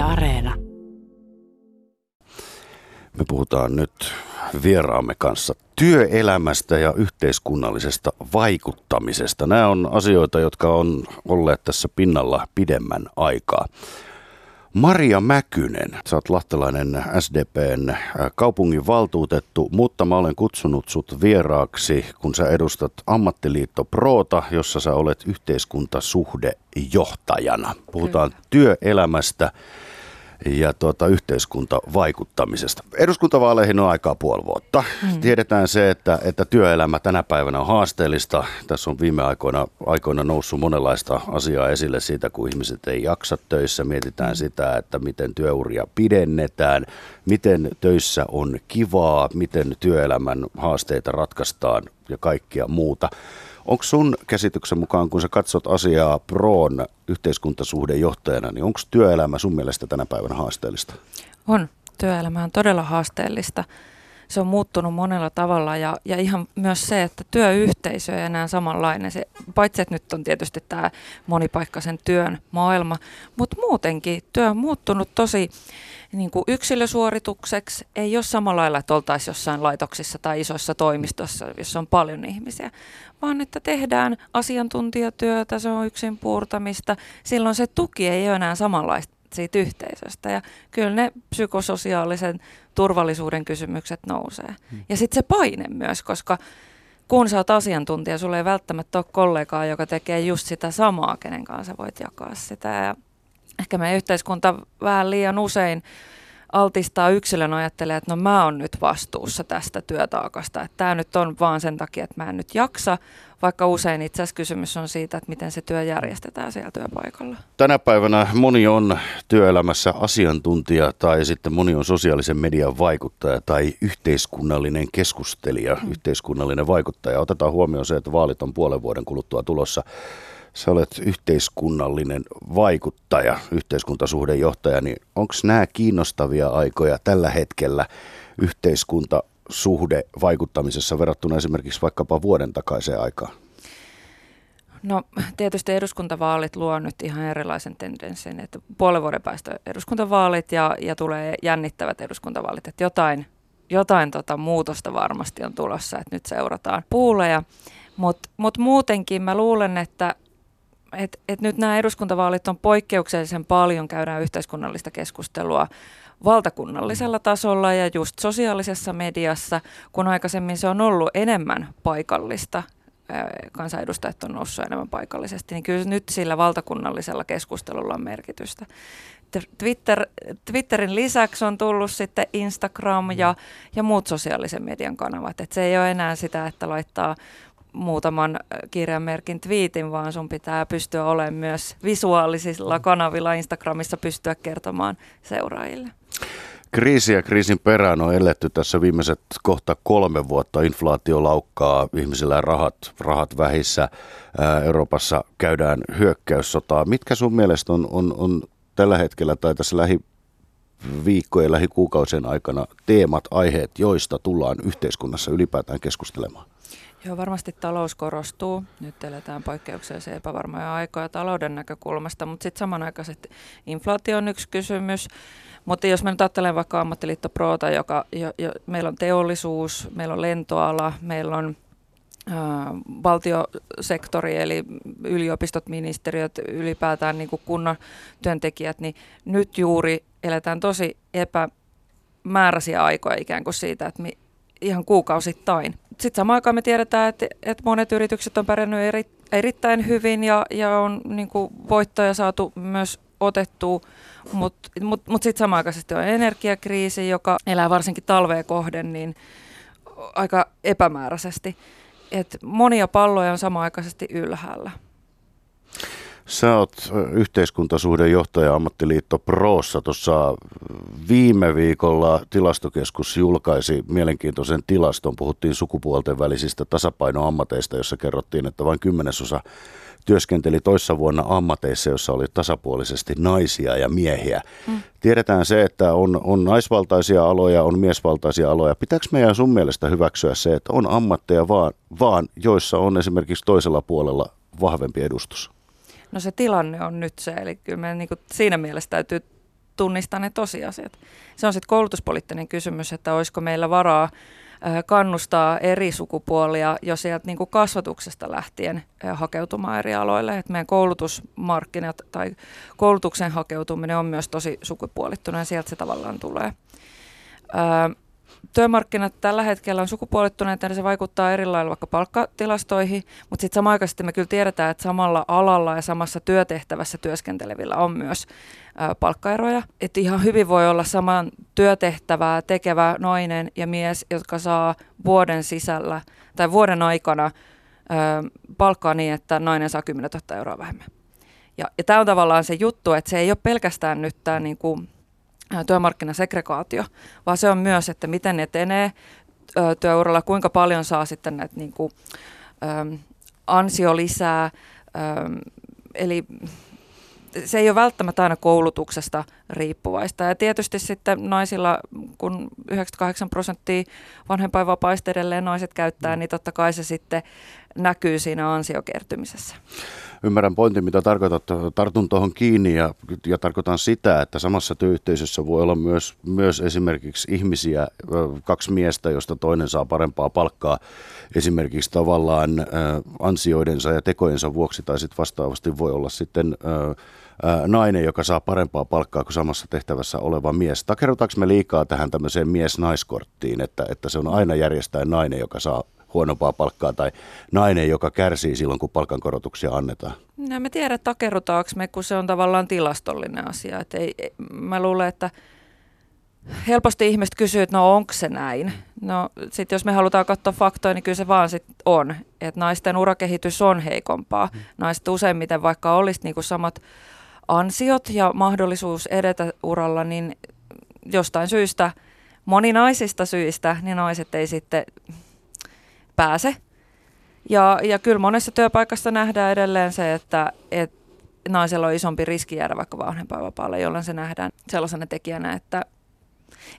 Yle Areena. Me puhutaan nyt vieraamme kanssa työelämästä ja yhteiskunnallisesta vaikuttamisesta. Nämä on asioita, jotka on olleet tässä pinnalla pidemmän aikaa. Maria Mäkynen, sä oot lahtelainen SDPn kaupungin valtuutettu, mutta mä olen kutsunut sut vieraaksi, kun sä edustat ammattiliitto Proota, jossa sä olet yhteiskuntasuhdejohtajana. Puhutaan Kyllä. työelämästä ja tuota, yhteiskuntavaikuttamisesta. Eduskuntavaaleihin on aikaa puoli vuotta. Mm. Tiedetään se, että, että työelämä tänä päivänä on haasteellista. Tässä on viime aikoina, aikoina noussut monenlaista asiaa esille siitä, kun ihmiset ei jaksa töissä. Mietitään mm. sitä, että miten työuria pidennetään, miten töissä on kivaa, miten työelämän haasteita ratkaistaan ja kaikkia muuta. Onko sun käsityksen mukaan, kun sä katsot asiaa Proon yhteiskuntasuhdejohtajana, niin onko työelämä sun mielestä tänä päivänä haasteellista? On. Työelämä on todella haasteellista. Se on muuttunut monella tavalla ja, ja ihan myös se, että työyhteisö ei enää samanlainen. Se, paitsi, että nyt on tietysti tämä monipaikkaisen työn maailma, mutta muutenkin työ on muuttunut tosi niin kuin yksilösuoritukseksi. Ei ole samalla lailla, että oltaisiin jossain laitoksissa tai isoissa toimistossa, jossa on paljon ihmisiä, vaan että tehdään asiantuntijatyötä, se on yksin puurtamista. Silloin se tuki ei ole enää samanlaista siitä yhteisöstä. Ja kyllä ne psykososiaalisen turvallisuuden kysymykset nousee. Hmm. Ja sitten se paine myös, koska kun sä oot asiantuntija, sulla ei välttämättä ole kollegaa, joka tekee just sitä samaa, kenen kanssa voit jakaa sitä. Ja ehkä meidän yhteiskunta vähän liian usein altistaa yksilön ajattelee, että no mä oon nyt vastuussa tästä työtaakasta, että tämä nyt on vaan sen takia, että mä en nyt jaksa, vaikka usein itse asiassa kysymys on siitä, että miten se työ järjestetään siellä työpaikalla. Tänä päivänä moni on työelämässä asiantuntija tai sitten moni on sosiaalisen median vaikuttaja tai yhteiskunnallinen keskustelija, hmm. yhteiskunnallinen vaikuttaja. Otetaan huomioon se, että vaalit on puolen vuoden kuluttua tulossa sä olet yhteiskunnallinen vaikuttaja, yhteiskuntasuhdejohtaja, niin onko nämä kiinnostavia aikoja tällä hetkellä yhteiskuntasuhde vaikuttamisessa verrattuna esimerkiksi vaikkapa vuoden takaiseen aikaan? No tietysti eduskuntavaalit luo nyt ihan erilaisen tendenssin, että puolen vuoden päästä eduskuntavaalit ja, ja tulee jännittävät eduskuntavaalit, että jotain, jotain tota muutosta varmasti on tulossa, että nyt seurataan puuleja. Mutta mut muutenkin mä luulen, että et, et nyt nämä eduskuntavaalit on poikkeuksellisen paljon, käydään yhteiskunnallista keskustelua valtakunnallisella tasolla ja just sosiaalisessa mediassa, kun aikaisemmin se on ollut enemmän paikallista kansanedustajat on noussut enemmän paikallisesti, niin kyllä nyt sillä valtakunnallisella keskustelulla on merkitystä. Twitter, Twitterin lisäksi on tullut sitten Instagram ja, ja muut sosiaalisen median kanavat. Et se ei ole enää sitä, että laittaa muutaman kirjanmerkin twiitin, vaan sun pitää pystyä olemaan myös visuaalisilla kanavilla Instagramissa pystyä kertomaan seuraajille. Kriisi ja kriisin perään on eletty tässä viimeiset kohta kolme vuotta. Inflaatio laukkaa, ihmisillä rahat, rahat vähissä. Euroopassa käydään hyökkäyssotaa. Mitkä sun mielestä on, on, on tällä hetkellä tai tässä lähiviikkojen, lähikuukausien aikana teemat, aiheet, joista tullaan yhteiskunnassa ylipäätään keskustelemaan? Joo, varmasti talous korostuu. Nyt eletään poikkeuksellisen epävarmoja aikoja talouden näkökulmasta, mutta sitten samanaikaisesti inflaatio on yksi kysymys. Mutta jos me nyt ajattelen vaikka ammattiliitto Proota, joka jo, jo, meillä on teollisuus, meillä on lentoala, meillä on valtiosektori, eli yliopistot, ministeriöt, ylipäätään niin kuin kunnan työntekijät, niin nyt juuri eletään tosi epämääräisiä aikoja ikään kuin siitä, että mi, ihan kuukausittain. Sitten samaan aikaan me tiedetään, että, että monet yritykset on pärjännyt eri, erittäin hyvin ja, ja on niin kuin voittoja saatu myös otettua, mutta mut, mut sitten samanaikaisesti on energiakriisi, joka elää varsinkin talveen kohden niin aika epämääräisesti. Et monia palloja on samanaikaisesti ylhäällä. Sä oot yhteiskuntasuhdejohtaja ammattiliitto Proossa. Tuossa viime viikolla tilastokeskus julkaisi mielenkiintoisen tilaston. Puhuttiin sukupuolten välisistä tasapainoammateista, jossa kerrottiin, että vain kymmenesosa työskenteli toissa vuonna ammateissa, jossa oli tasapuolisesti naisia ja miehiä. Mm. Tiedetään se, että on, on naisvaltaisia aloja, on miesvaltaisia aloja. Pitääkö meidän sun mielestä hyväksyä se, että on ammatteja vaan, vaan joissa on esimerkiksi toisella puolella vahvempi edustus? No se tilanne on nyt se, eli kyllä me niin siinä mielessä täytyy tunnistaa ne tosiasiat. Se on sitten koulutuspoliittinen kysymys, että olisiko meillä varaa kannustaa eri sukupuolia jo sieltä niin kuin kasvatuksesta lähtien hakeutumaan eri aloille. Et meidän koulutusmarkkinat tai koulutuksen hakeutuminen on myös tosi sukupuolittunut ja sieltä se tavallaan tulee työmarkkinat tällä hetkellä on sukupuolittuneet ja se vaikuttaa eri lailla vaikka palkkatilastoihin, mutta sitten samanaikaisesti me kyllä tiedetään, että samalla alalla ja samassa työtehtävässä työskentelevillä on myös ä, palkkaeroja. Että ihan hyvin voi olla saman työtehtävää tekevä nainen ja mies, jotka saa vuoden sisällä tai vuoden aikana ä, palkkaa niin, että nainen saa 10 000 euroa vähemmän. Ja, ja tämä on tavallaan se juttu, että se ei ole pelkästään nyt tämä niin kuin työmarkkinasegregaatio, vaan se on myös, että miten etenee työuralla, kuinka paljon saa sitten näitä niin kuin, ansio lisää, eli se ei ole välttämättä aina koulutuksesta riippuvaista. Ja tietysti sitten naisilla, kun 98 prosenttia vanhempainvapaista edelleen naiset käyttää, niin totta kai se sitten näkyy siinä ansiokertymisessä. Ymmärrän pointin, mitä tarkoitat. Tartun tuohon kiinni ja, ja tarkoitan sitä, että samassa työyhteisössä voi olla myös, myös esimerkiksi ihmisiä, kaksi miestä, josta toinen saa parempaa palkkaa esimerkiksi tavallaan ansioidensa ja tekojensa vuoksi, tai sitten vastaavasti voi olla sitten nainen, joka saa parempaa palkkaa kuin samassa tehtävässä oleva mies. Takerrutaanko me liikaa tähän tämmöiseen mies-naiskorttiin, että, että se on aina järjestää nainen, joka saa huonompaa palkkaa tai nainen, joka kärsii silloin, kun palkankorotuksia annetaan? No, me tiedä, takerrutaanko me, kun se on tavallaan tilastollinen asia. Et ei, mä luulen, että helposti ihmiset kysyy, että no onko se näin? No sitten jos me halutaan katsoa faktoja, niin kyllä se vaan sit on. Että naisten urakehitys on heikompaa. Hmm. Naiset useimmiten, vaikka olisi niinku samat ansiot ja mahdollisuus edetä uralla, niin jostain syystä, moninaisista syistä, niin naiset ei sitten pääse. Ja, ja kyllä monessa työpaikassa nähdään edelleen se, että, että naisella on isompi riski jäädä vaikka vanhempainvapaalle, jolloin se nähdään sellaisena tekijänä, että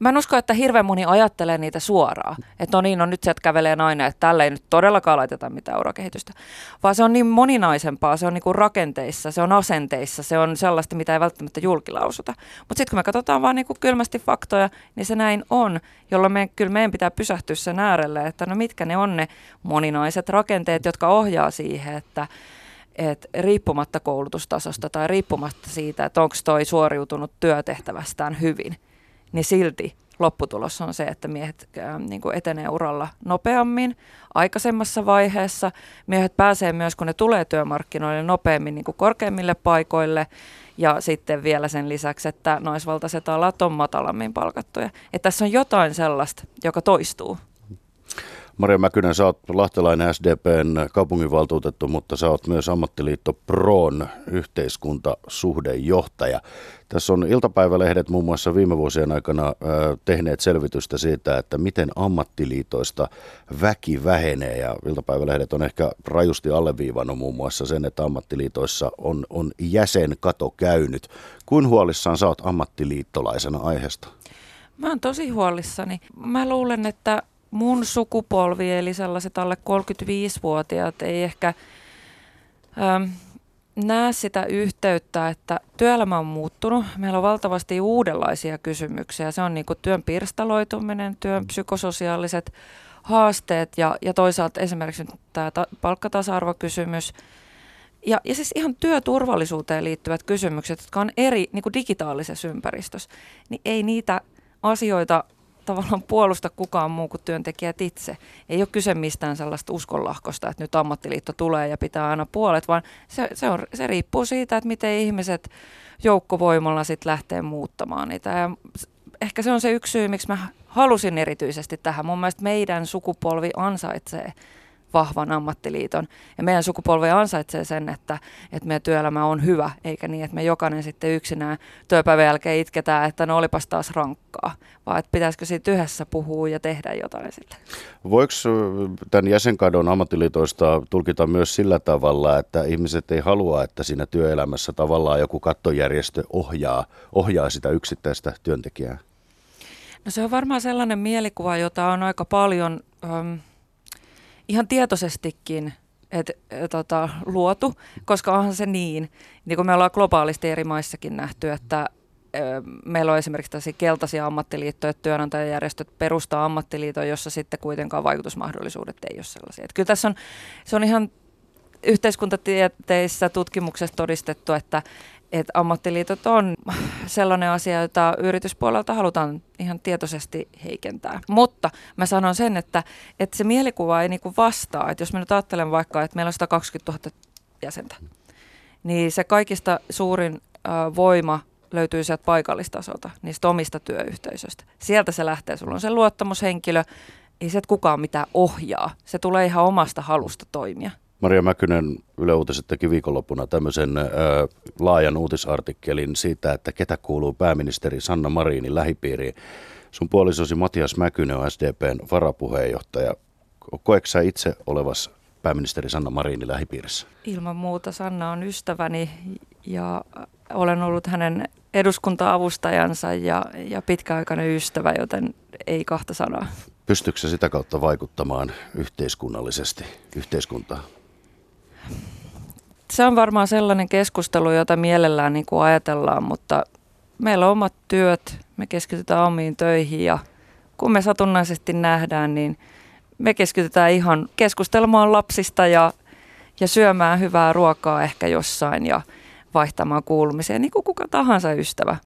Mä en usko, että hirveän moni ajattelee niitä suoraan, että no niin, no nyt sieltä kävelee nainen, että tällä ei nyt todellakaan laiteta mitään urakehitystä, vaan se on niin moninaisempaa, se on niin kuin rakenteissa, se on asenteissa, se on sellaista, mitä ei välttämättä julkilausuta. Mutta sitten kun me katsotaan vaan kuin kylmästi faktoja, niin se näin on, jolloin me, kyllä meidän pitää pysähtyä sen äärelle, että no mitkä ne on ne moninaiset rakenteet, jotka ohjaa siihen, että et riippumatta koulutustasosta tai riippumatta siitä, että onko toi suoriutunut työtehtävästään hyvin – niin silti lopputulos on se, että miehet äh, niin kuin etenee uralla nopeammin aikaisemmassa vaiheessa. Miehet pääsee myös, kun ne tulee työmarkkinoille, nopeammin niin kuin korkeimmille paikoille. Ja sitten vielä sen lisäksi, että naisvaltaiset alat on matalammin palkattuja. Että tässä on jotain sellaista, joka toistuu. Maria Mäkynen, sä oot lahtelainen SDPn kaupunginvaltuutettu, mutta sä oot myös ammattiliitto PRON yhteiskuntasuhdejohtaja. Tässä on iltapäivälehdet muun muassa viime vuosien aikana tehneet selvitystä siitä, että miten ammattiliitoista väki vähenee. Ja iltapäivälehdet on ehkä rajusti alleviivannut muun muassa sen, että ammattiliitoissa on, on jäsenkato käynyt. Kuin huolissaan sä oot ammattiliittolaisena aiheesta? Mä oon tosi huolissani. Mä luulen, että mun sukupolvi, eli sellaiset alle 35-vuotiaat, ei ehkä ähm, näe sitä yhteyttä, että työelämä on muuttunut. Meillä on valtavasti uudenlaisia kysymyksiä. Se on niin kuin työn pirstaloituminen, työn psykososiaaliset haasteet ja, ja toisaalta esimerkiksi tämä ta- palkkatasa-arvokysymys. Ja, ja siis ihan työturvallisuuteen liittyvät kysymykset, jotka on eri niin kuin digitaalisessa ympäristössä, niin ei niitä asioita tavallaan puolusta kukaan muu kuin työntekijät itse. Ei ole kyse mistään sellaista uskonlahkosta, että nyt ammattiliitto tulee ja pitää aina puolet, vaan se, se, on, se riippuu siitä, että miten ihmiset joukkovoimalla sitten lähtee muuttamaan niitä. Ja ehkä se on se yksi syy, miksi mä halusin erityisesti tähän. Mun mielestä meidän sukupolvi ansaitsee vahvan ammattiliiton. Ja meidän sukupolvi ansaitsee sen, että, että meidän työelämä on hyvä, eikä niin, että me jokainen sitten yksinään työpäivän jälkeen itketään, että no olipas taas rankkaa, vaan että pitäisikö siitä yhdessä puhua ja tehdä jotain sitten. Voiko tämän jäsenkadon ammattiliitoista tulkita myös sillä tavalla, että ihmiset ei halua, että siinä työelämässä tavallaan joku kattojärjestö ohjaa, ohjaa sitä yksittäistä työntekijää? No se on varmaan sellainen mielikuva, jota on aika paljon... Um, ihan tietoisestikin et, et, tota, luotu, koska onhan se niin, niin kuin me ollaan globaalisti eri maissakin nähty, että meillä on esimerkiksi tällaisia keltaisia ammattiliittoja, että työnantajajärjestöt perustaa ammattiliiton, jossa sitten kuitenkaan vaikutusmahdollisuudet ei ole sellaisia. Että kyllä tässä on, se on ihan yhteiskuntatieteissä tutkimuksessa todistettu, että, että ammattiliitot on sellainen asia, jota yrityspuolelta halutaan ihan tietoisesti heikentää. Mutta mä sanon sen, että, että se mielikuva ei niinku vastaa. Että jos mä nyt ajattelen vaikka, että meillä on 120 000 jäsentä, niin se kaikista suurin äh, voima löytyy sieltä paikallistasolta, niistä omista työyhteisöistä. Sieltä se lähtee, sulla on se luottamushenkilö, ei se, että kukaan mitään ohjaa. Se tulee ihan omasta halusta toimia. Maria Mäkynen Yle Uutiset teki viikonloppuna tämmöisen ö, laajan uutisartikkelin siitä, että ketä kuuluu pääministeri Sanna Marinin lähipiiriin. Sun puolisosi Matias Mäkynen on SDPn varapuheenjohtaja. Koeksä itse olevas pääministeri Sanna Marinin lähipiirissä? Ilman muuta Sanna on ystäväni ja olen ollut hänen eduskunta-avustajansa ja, ja pitkäaikainen ystävä, joten ei kahta sanaa. Pystyykö sitä kautta vaikuttamaan yhteiskunnallisesti yhteiskuntaan? Se on varmaan sellainen keskustelu, jota mielellään niin kuin ajatellaan, mutta meillä on omat työt, me keskitytään omiin töihin ja kun me satunnaisesti nähdään, niin me keskitytään ihan keskustelemaan lapsista ja, ja syömään hyvää ruokaa ehkä jossain ja vaihtamaan kuulumiseen, niin kuin kuka tahansa ystävä.